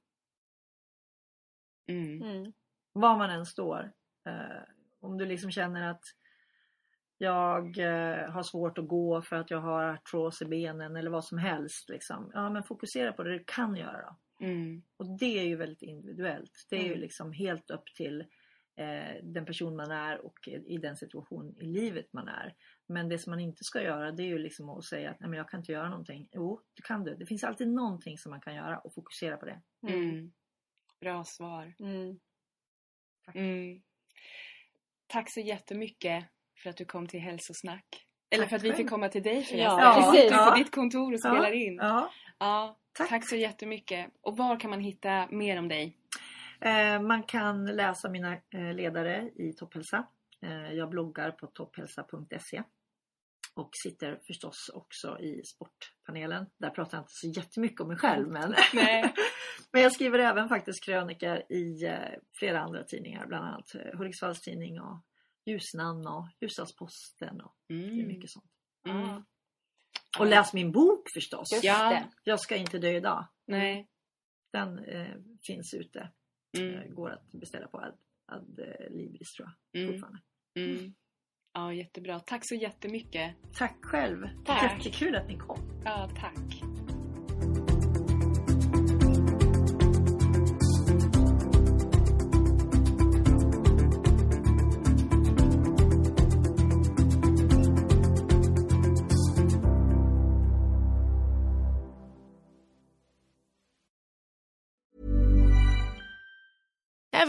Mm. Var man än står. Eh, om du liksom känner att jag eh, har svårt att gå för att jag har artros i benen eller vad som helst. Liksom. Ja, men fokusera på det du kan göra. Mm. Och det är ju väldigt individuellt. Det är ju Mm. liksom helt upp till eh, den person man är och i den situation i livet man är. Men det som man inte ska göra det är ju liksom att säga att Nej, men jag kan inte göra någonting. Jo, det kan du. Det finns alltid någonting som man kan göra och fokusera på det. Mm. Bra svar. Tack. Mm. Tack så jättemycket för att du kom till Hälsosnack. Eller Tack för att vi fick komma till dig förresten. Ja, sitter ja. på ditt kontor och spelar Ja, in. ja. Ja, tack. så jättemycket. Och var kan man hitta mer om dig? Eh, man kan läsa mina eh, ledare i Topphälsa. Eh, jag bloggar på topphälsa.se och sitter förstås också i sportpanelen. Där pratar jag inte så jättemycket om mig själv men, Nej. men jag skriver även faktiskt krönikor i flera andra tidningar, bland annat Hudiksvalls tidning och Ljusnan och Ljusdalsposten och det är Mm. mycket sånt. Mm. Och läs min bok förstås! Just Ja. det. Jag ska inte dö idag. Nej. Den eh, finns ute. Mm. Eh, går att beställa på Ad, Ad eh, Libris tror jag Mm. fortfarande. Mm. Ja, jättebra. Tack så jättemycket. Tack själv! Tack. Jättekul att ni kom! Ja, tack.